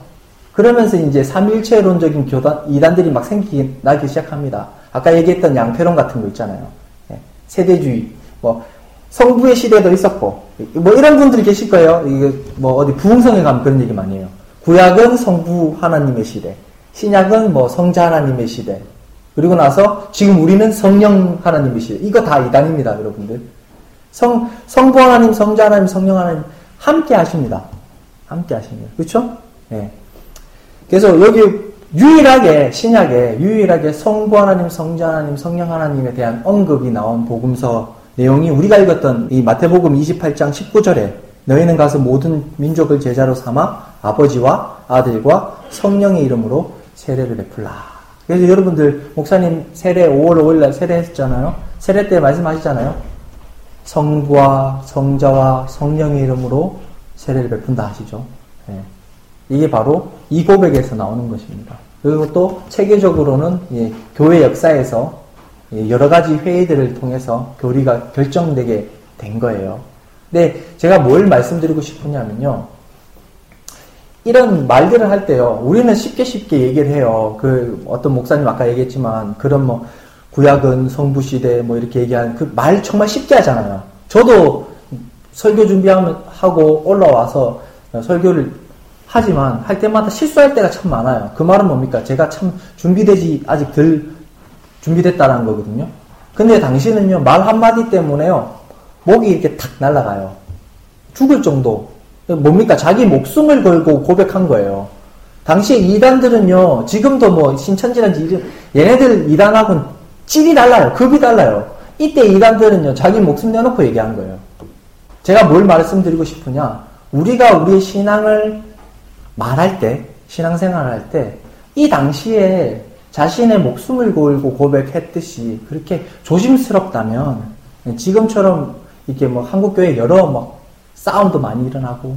그러면서 이제 삼일체론적인 교단, 이단들이 막 생기기, 나기 시작합니다. 아까 얘기했던 양패론 같은 거 있잖아요. 예, 세대주의, 뭐, 성부의 시대도 있었고, 뭐 이런 분들이 계실 거예요. 이게 뭐 어디 부흥성에 가면 그런 얘기 많이 해요. 구약은 성부 하나님의 시대, 신약은 뭐 성자 하나님의 시대, 그리고 나서 지금 우리는 성령 하나님의 시대. 이거 다 이단입니다, 여러분들. 성, 성부 하나님, 성자 하나님, 성령 하나님 함께 하십니다. 함께 하십니다. 그렇죠? 네. 그래서 여기 유일하게 신약에 유일하게 성부 하나님, 성자 하나님, 성령 하나님에 대한 언급이 나온 복음서 내용이 우리가 읽었던 이 마태복음 28장 19절에 너희는 가서 모든 민족을 제자로 삼아 아버지와 아들과 성령의 이름으로 세례를 베풀라. 그래서 여러분들 목사님 세례 5월 5일 날 세례했잖아요. 세례 때 말씀하시잖아요. 성부와 성자와 성령의 이름으로 세례를 베푼다 하시죠. 네. 이게 바로 이 고백에서 나오는 것입니다. 그리고 또 체계적으로는 예, 교회 역사에서 예, 여러 가지 회의들을 통해서 교리가 결정되게 된 거예요. 근데 제가 뭘 말씀드리고 싶으냐면요. 이런 말들을 할 때요, 우리는 쉽게 쉽게 얘기를 해요. 그, 어떤 목사님 아까 얘기했지만, 그런 뭐, 구약은 성부 시대 뭐 이렇게 얘기하는 그 말 정말 쉽게 하잖아요. 저도 설교 준비하고 올라와서 설교를 하지만 할 때마다 실수할 때가 참 많아요. 그 말은 뭡니까? 제가 참 준비되지 아직 덜 준비됐다는 거거든요. 근데 당신은요 말 한마디 때문에요 목이 이렇게 탁 날아가요. 죽을 정도. 뭡니까? 자기 목숨을 걸고 고백한 거예요. 당시에 이단들은요, 지금도 뭐 신천지란지 얘네들 이단하고는 찔이 달라요. 급이 달라요. 이때 이단들은요, 자기 목숨 내놓고 얘기하는 거예요. 제가 뭘 말씀드리고 싶으냐? 우리가 우리의 신앙을 말할 때, 신앙생활을 할 때, 이 당시에 자신의 목숨을 걸고 고백했듯이 그렇게 조심스럽다면 지금처럼 이렇게 뭐 한국 교회 여러 막 싸움도 많이 일어나고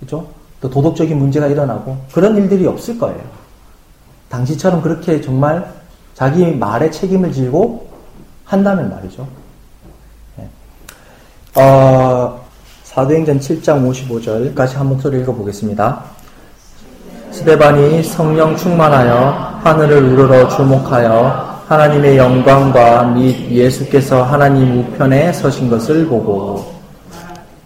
그죠? 또 도덕적인 문제가 일어나고 그런 일들이 없을 거예요. 당시처럼 그렇게 정말 자기 말에 책임을 지고 한다면 말이죠. 네. 어, 사도행전 7장 55절까지 한 목소리 읽어보겠습니다. 스데반이 성령 충만하여 하늘을 우러러 주목하여 하나님의 영광과 및 예수께서 하나님 우편에 서신 것을 보고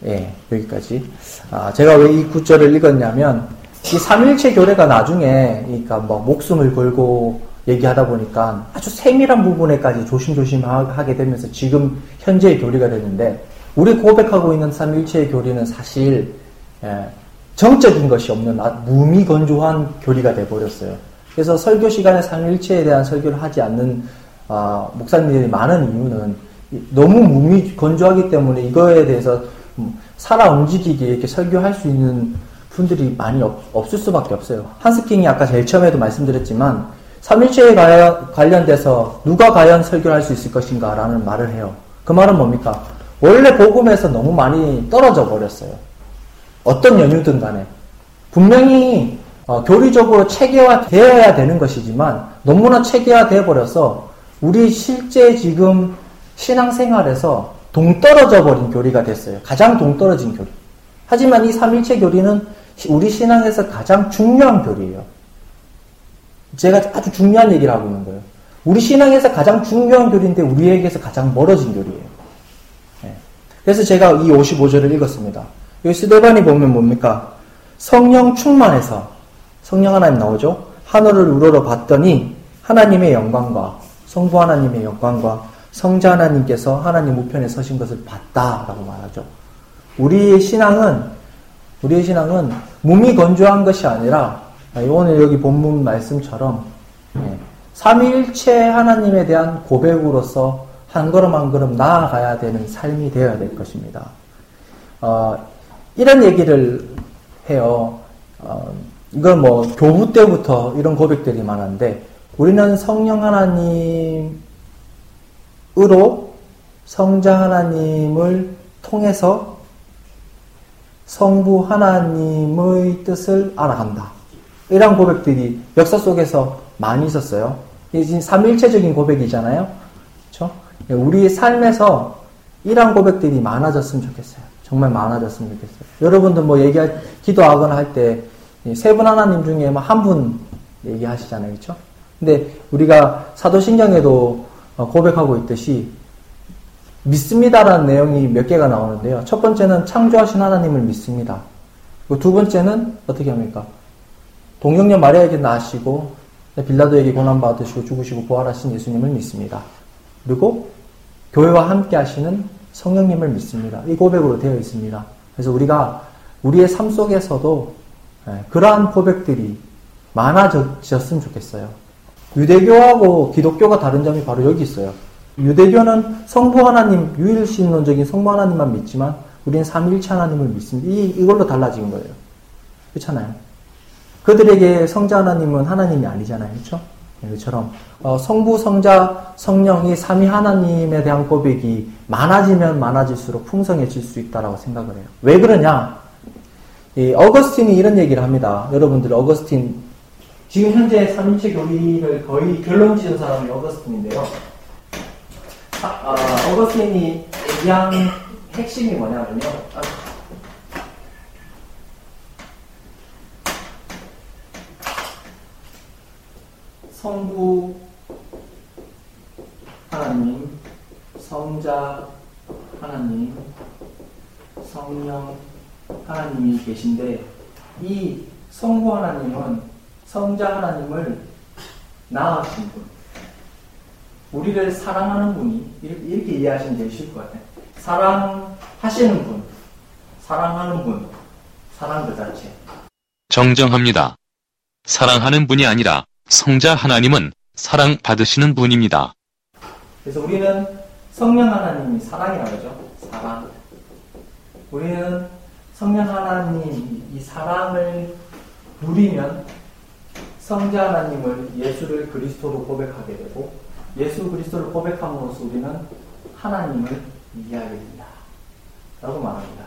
예, 여기까지. 아, 제가 왜 이 구절을 읽었냐면 이 삼일체 교례가 나중에 그러니까 뭐 목숨을 걸고 얘기하다 보니까 아주 세밀한 부분에까지 조심조심 하게 되면서 지금 현재의 교리가 되는데 우리 고백하고 있는 삼일체의 교리는 사실 예, 정적인 것이 없는 무미건조한 교리가 돼버렸어요. 그래서 설교 시간에 삼일체에 대한 설교를 하지 않는 어, 목사님들이 많은 이유는 너무 무미건조하기 때문에 이거에 대해서 살아 움직이게 이렇게 설교할 수 있는 분들이 많이 없, 없을 수밖에 없어요. 한스킹이 아까 제일 처음에도 말씀드렸지만 삼일체에 관련돼서 누가 과연 설교를 할 수 있을 것인가 라는 말을 해요. 그 말은 뭡니까? 원래 복음에서 너무 많이 떨어져 버렸어요. 어떤 연유든 간에. 분명히 어, 교리적으로 체계화되어야 되는 것이지만 너무나 체계화되어 버려서 우리 실제 지금 신앙생활에서 동떨어져 버린 교리가 됐어요. 가장 동떨어진 교리. 하지만 이 삼일체 교리는 우리 신앙에서 가장 중요한 교리예요. 제가 아주 중요한 얘기를 하고 있는 거예요. 우리 신앙에서 가장 중요한 교리인데 우리에게서 가장 멀어진 교리예요. 네. 그래서 제가 이 55절을 읽었습니다. 여기 스데반이 보면 뭡니까? 성령 충만해서 성령 하나님 나오죠? 하늘을 우러러 봤더니 하나님의 영광과 성부 하나님의 영광과 성자 하나님께서 하나님 우편에 서신 것을 봤다라고 말하죠. 우리의 신앙은 우리의 신앙은 몸이 건조한 것이 아니라 오늘 여기 본문 말씀처럼 예, 삼위일체 하나님에 대한 고백으로서 한 걸음 한 걸음 나아가야 되는 삶이 되어야 될 것입니다. 어, 이런 얘기를 해요. 어, 이건 뭐 교부 때부터 이런 고백들이 많은데 우리는 성령 하나님으로 성자 하나님을 통해서 성부 하나님의 뜻을 알아간다. 이런 고백들이 역사 속에서 많이 있었어요. 이게 삼일체적인 고백이잖아요. 그렇죠? 우리의 삶에서 이런 고백들이 많아졌으면 좋겠어요. 정말 많아졌으면 좋겠어요. 여러분들 뭐 얘기할, 기도하거나 할 때, 세 분 하나님 중에 뭐한분 얘기하시잖아요. 그렇죠? 근데 우리가 사도신경에도 어, 고백하고 있듯이, 믿습니다라는 내용이 몇 개가 나오는데요. 첫 번째는 창조하신 하나님을 믿습니다. 두 번째는 어떻게 합니까? 동영녀 마리아에게 낳으시고 빌라도에게 고난받으시고 죽으시고 부활하신 예수님을 믿습니다. 그리고 교회와 함께 하시는 성령님을 믿습니다. 이 고백으로 되어 있습니다. 그래서 우리가 우리의 삶 속에서도 예, 그러한 고백들이 많아졌으면 좋겠어요. 유대교하고 기독교가 다른 점이 바로 여기 있어요. 유대교는 성부 하나님, 유일신론적인 성부 하나님만 믿지만 우리는 삼일체 하나님을 믿습니다. 이, 이걸로 달라진 거예요. 그렇잖아요. 그들에게 성자 하나님은 하나님이 아니잖아요. 그렇죠? 이처럼 어, 성부, 성자, 성령이 삼위 하나님에 대한 고백이 많아지면 많아질수록 풍성해질 수 있다라고 생각을 해요. 왜 그러냐? 이 어거스틴이 이런 얘기를 합니다. 여러분들 어거스틴 지금 현재 삼일체 교리를 거의 결론 지은 사람이 어거스틴인데요. 아, 어, 어거스틴이 얘기한 핵심이 뭐냐면요. 성부 하나님, 성자 하나님, 성령 하나님이 계신데 이 성부 하나님은 성자 하나님을 낳으신 분, 우리를 사랑하는 분이 이렇게, 이해하시면 쉬울 것 같아요. 사랑하시는 분, 사랑하는 분, 사랑 그 자체. 정정합니다. 사랑하는 분이 아니라 성자 하나님은 사랑 받으시는 분입니다. 그래서 우리는 성령 하나님이 사랑이라고 하죠. 사랑. 우리는 성령 하나님 이 사랑을 누리면 성자 하나님을 예수를 그리스도로 고백하게 되고 예수 그리스도를 고백함으로써 우리는 하나님을 이해하게 된다. 라고 말합니다.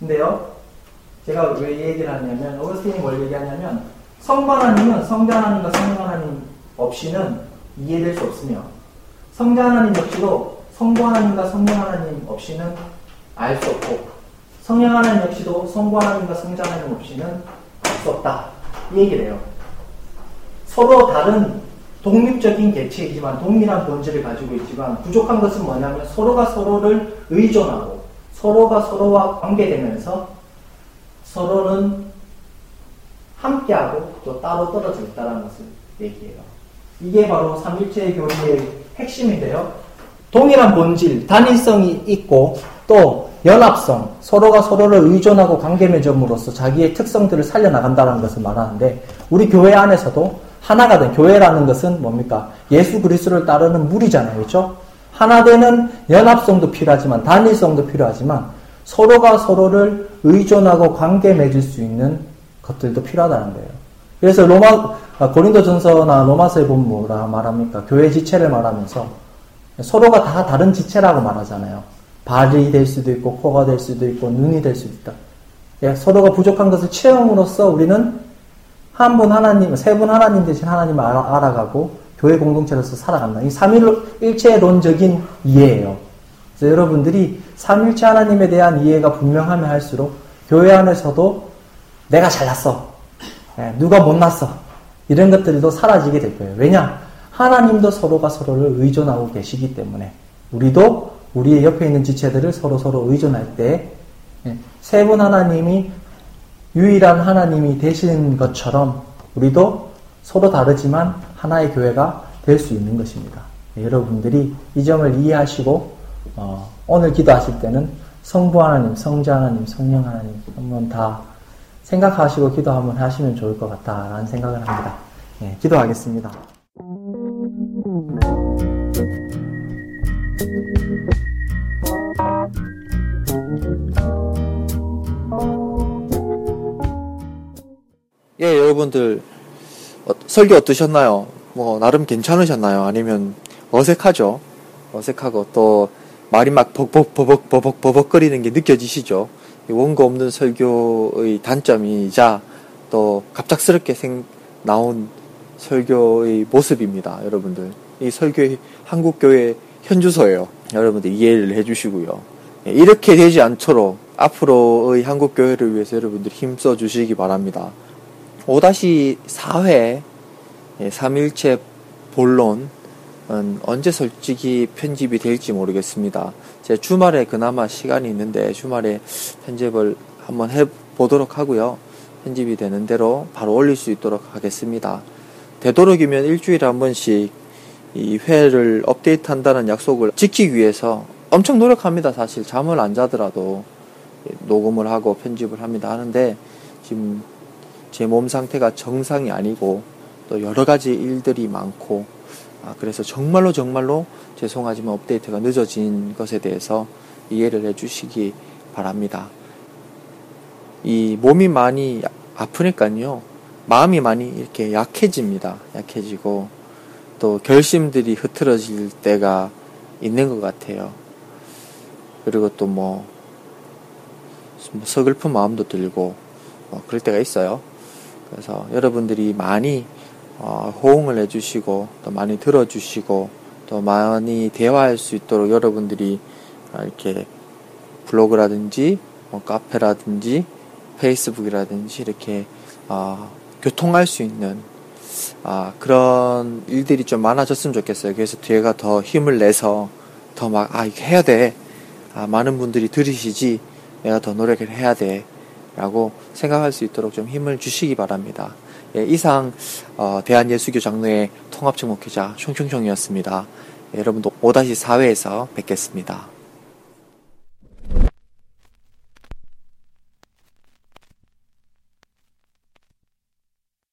근데요, 제가 왜이 얘기를 하냐면, 어거스틴이 뭘 얘기하냐면, 성부 하나님은 성자 하나님과 성령 하나님 없이는 이해될 수 없으며, 성자 하나님 역시도 성부 하나님과 성령 하나님 없이는 알 수 없고, 성령 하나님 역시도 성부 하나님과 성자 하나님 없이는 알 수 없다. 이 얘기를 해요. 서로 다른 독립적인 개체이지만 동일한 본질을 가지고 있지만 부족한 것은 뭐냐면 서로가 서로를 의존하고 서로가 서로와 관계되면서 서로는 함께하고 또 따로 떨어져 있다는 것을 얘기해요. 이게 바로 삼일체 교리의 핵심인데요. 동일한 본질, 단일성이 있고 또 연합성, 서로가 서로를 의존하고 관계 맺음으로써 자기의 특성들을 살려나간다는 것을 말하는데 우리 교회 안에서도 하나가 된 교회라는 것은 뭡니까? 예수 그리스도를 따르는 무리잖아요. 그렇죠? 하나 되는 연합성도 필요하지만 단일성도 필요하지만 서로가 서로를 의존하고 관계 맺을 수 있는 것들도 필요하다는 거예요. 그래서 로마 아, 고린도전서나 로마서에 보면 뭐라 말합니까? 교회 지체를 말하면서 서로가 다 다른 지체라고 말하잖아요. 발이 될 수도 있고 코가 될 수도 있고 눈이 될 수도 있다. 예, 서로가 부족한 것을 채움으로써 우리는 한 분 하나님, 세 분 하나님 대신 하나님을 알아, 알아가고 교회 공동체로서 살아간다. 이 삼일체론적인 이해예요. 그래서 여러분들이 삼일체 하나님에 대한 이해가 분명하면 할수록 교회 안에서도 내가 잘났어. 예, 누가 못났어. 이런 것들도 사라지게 될 거예요. 왜냐? 하나님도 서로가 서로를 의존하고 계시기 때문에 우리도 우리의 옆에 있는 지체들을 서로 서로 의존할 때 세분 예, 하나님이 유일한 하나님이 되신 것처럼 우리도 서로 다르지만 하나의 교회가 될 수 있는 것입니다. 예, 여러분들이 이 점을 이해하시고 어, 오늘 기도하실 때는 성부 하나님, 성자 하나님, 성령 하나님 한번 다 생각하시고 기도 한번 하시면 좋을 것 같다라는 생각을 합니다. 예, 기도하겠습니다. 예, 여러분들 어, 설교 어떠셨나요? 뭐 나름 괜찮으셨나요? 아니면 어색하죠? 어색하고 또 말이 막 버벅 버벅 버벅 버벅거리는 게 느껴지시죠? 원고 없는 설교의 단점이자 또 갑작스럽게 생 나온 설교의 모습입니다, 여러분들. 이 설교의 한국교회 현주소예요. 여러분들 이해를 해주시고요. 예, 이렇게 되지 않도록 앞으로의 한국교회를 위해서 여러분들 힘써 주시기 바랍니다. 5-4회 3일체 본론은 언제 솔직히 편집이 될지 모르겠습니다. 제 주말에 그나마 시간이 있는데 주말에 편집을 한번 해보도록 하고요. 편집이 되는 대로 바로 올릴 수 있도록 하겠습니다. 되도록이면 일주일에 한 번씩 이 회를 업데이트 한다는 약속을 지키기 위해서 엄청 노력합니다. 사실 잠을 안 자더라도 녹음을 하고 편집을 합니다. 하는데 지금 제 몸 상태가 정상이 아니고 또 여러 가지 일들이 많고 아, 그래서 정말로 정말로 죄송하지만 업데이트가 늦어진 것에 대해서 이해를 해주시기 바랍니다. 이 몸이 많이 아프니까요. 마음이 많이 이렇게 약해집니다. 약해지고 또 결심들이 흐트러질 때가 있는 것 같아요. 그리고 또뭐 뭐 서글픈 마음도 들고 뭐 그럴 때가 있어요. 그래서 여러분들이 많이 어, 호응을 해주시고 또 많이 들어주시고 또 많이 대화할 수 있도록 여러분들이 이렇게 블로그라든지 뭐 카페라든지 페이스북이라든지 이렇게 어, 교통할 수 있는 아, 그런 일들이 좀 많아졌으면 좋겠어요. 그래서 뒤에가 더 힘을 내서 더 막, 아, 이거 해야 돼. 아, 많은 분들이 들으시지. 내가 더 노력을 해야 돼. 라고 생각할 수 있도록 좀 힘을 주시기 바랍니다. 예, 이상 어, 대한예수교 장로의 통합적 목회자 총총총이었습니다. 예, 여러분도 5-4회에서 뵙겠습니다.